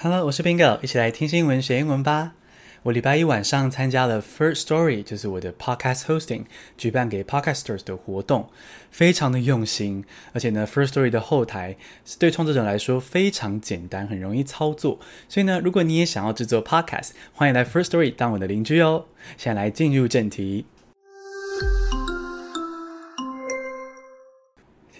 Hello，我是 Bingo，一起来听新闻学英文吧。我礼拜一晚上参加了 First Story，就是我的 Podcast Hosting 举办给 Podcasters 的活动，非常的用心。而且呢，First Story 的后台是对创作者来说非常简单，很容易操作。所以呢，如果你也想要制作 Podcast，欢迎来 First Story 当我的邻居哦。现在来进入正题。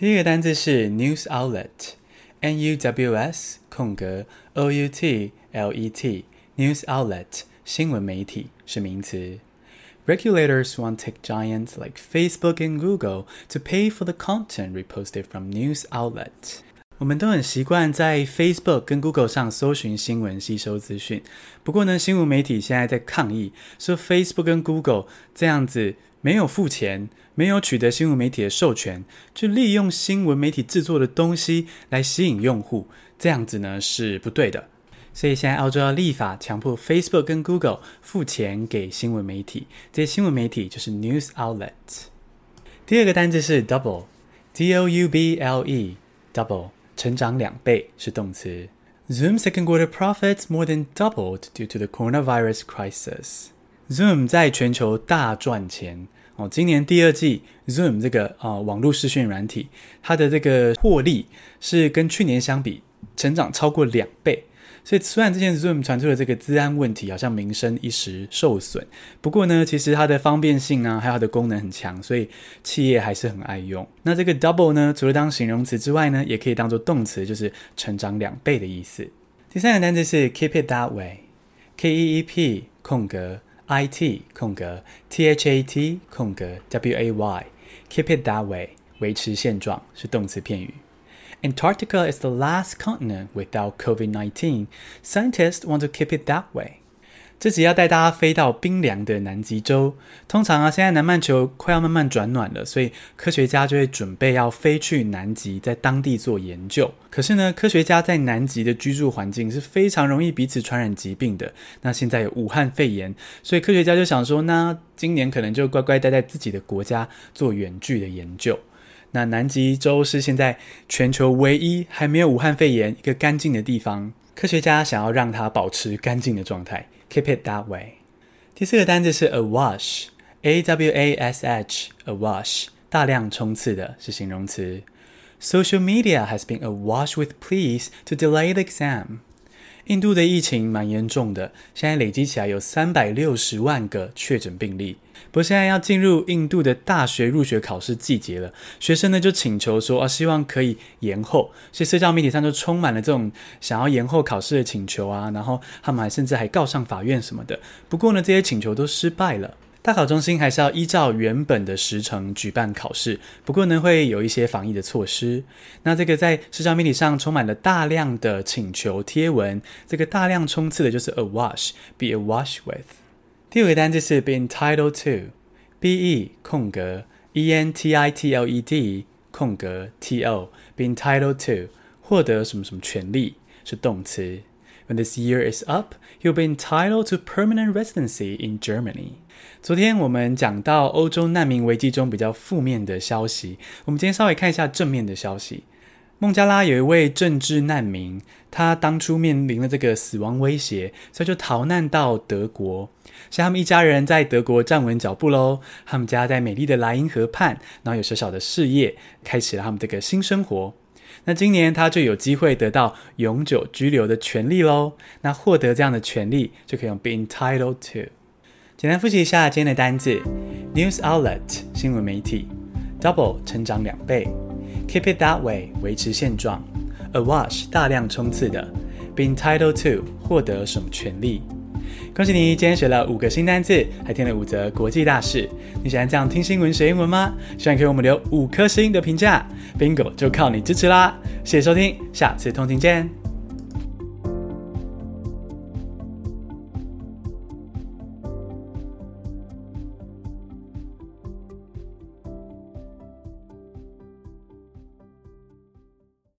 第一个单字是 News Outlet U W S 空格 O U T L E T，News Outlet。新闻媒体是名词。Regulators want tech giants like Facebook and Google to pay for the content reposted from news outlets。我们都很习惯在 Facebook 跟 Google 上搜寻新闻、吸收资讯。不过呢，新闻媒体现在在抗议，说 Facebook 跟 Google 这样子 没有付钱、没有取得新闻媒体的授权，就利用新闻媒体制作的东西来吸引用户，这样子呢是不对的。所以现在澳洲要立法强迫 Facebook 跟 Google 付钱给新闻媒体，这些新闻媒体就是 news outlet。第二个单字是 double，D-O-U-B-L-E，double，成长两倍是动词。Zoom second quarter profits more than doubled due to the coronavirus crisis。Zoom 在全球大赚钱哦，今年第二季 Zoom 这个啊、呃、网络视讯软体，它的这个获利是跟去年相比成长超过两倍。所以，虽然之前 Zoom 传出的这个资安问题，好像名声一时受损，不过呢，其实它的方便性啊，还有它的功能很强，所以企业还是很爱用。那这个 double 呢，除了当形容词之外呢，也可以当做动词，就是成长两倍的意思。第三个单词是 keep it that way，K E E P 空格 I T 空格 T H A T 空格 W A Y，keep it that way，维持现状是动词片语。Antarctica is the last continent without COVID-19. Scientists want to keep it that way. 这集要带大家飞到冰凉的南极洲。通常啊，现在南半球快要慢慢转暖了，所以科学家就会准备要飞去南极，在当地做研究。可是呢，科学家在南极的居住环境是非常容易彼此传染疾病的。那现在有武汉肺炎，所以科学家就想说，那今年可能就乖乖待在自己的国家做远距的研究。那南极洲是现在全球唯一还没有武汉肺炎一个干净的地方，科学家想要让它保持干净的状态，keep it that way。第四个单字是 awash，A W A S H，awash，大量冲刺的是形容词。Social media has been awash with pleas to delay the exam。 印度的疫情蛮严重的，现在累积起来有三百六十万个确诊病例。不过现在要进入印度的大学入学考试季节了，学生呢就请求说啊，希望可以延后，所以社交媒体上就充满了这种想要延后考试的请求啊，然后他们还甚至还告上法院什么的。不过呢，这些请求都失败了。大考中心还是要依照原本的时程举办考试，不过呢，会有一些防疫的措施。那这个在社交媒体上充满了大量的请求贴文，这个大量冲刺的就是 awash，be awash with。第五个单词是 be entitled to，b e 空格 e n t i t l e d 空格 t o，be entitled to 获得什么什么权利是动词。When this year is up, you'll be entitled to permanent residency in Germany. 昨天我们讲到欧洲难民危机中比较负面的消息，我们今天稍微看一下正面的消息。孟加拉有一位政治难民，他当初面临了这个死亡威胁，所以就逃难到德国。像他们一家人在德国站稳脚步喽，他们家在美丽的莱茵河畔，然后有小小的事业，开始了他们这个新生活。那今年他就有机会得到永久居留的权利喽。那获得这样的权利，就可以用 be entitled to。简单复习一下今天的单字：news outlet 新闻媒体，double 成长两倍，keep it that way 维持现状，awash 大量冲刺的，be entitled to 获得什么权利。恭喜你，今天学了五个新单字，还听了五则国际大事。你喜欢这样听新闻学英文吗？喜欢可以给我们留五颗星的评价。Bingo 就靠你支持啦！谢谢收听，下次通勤见。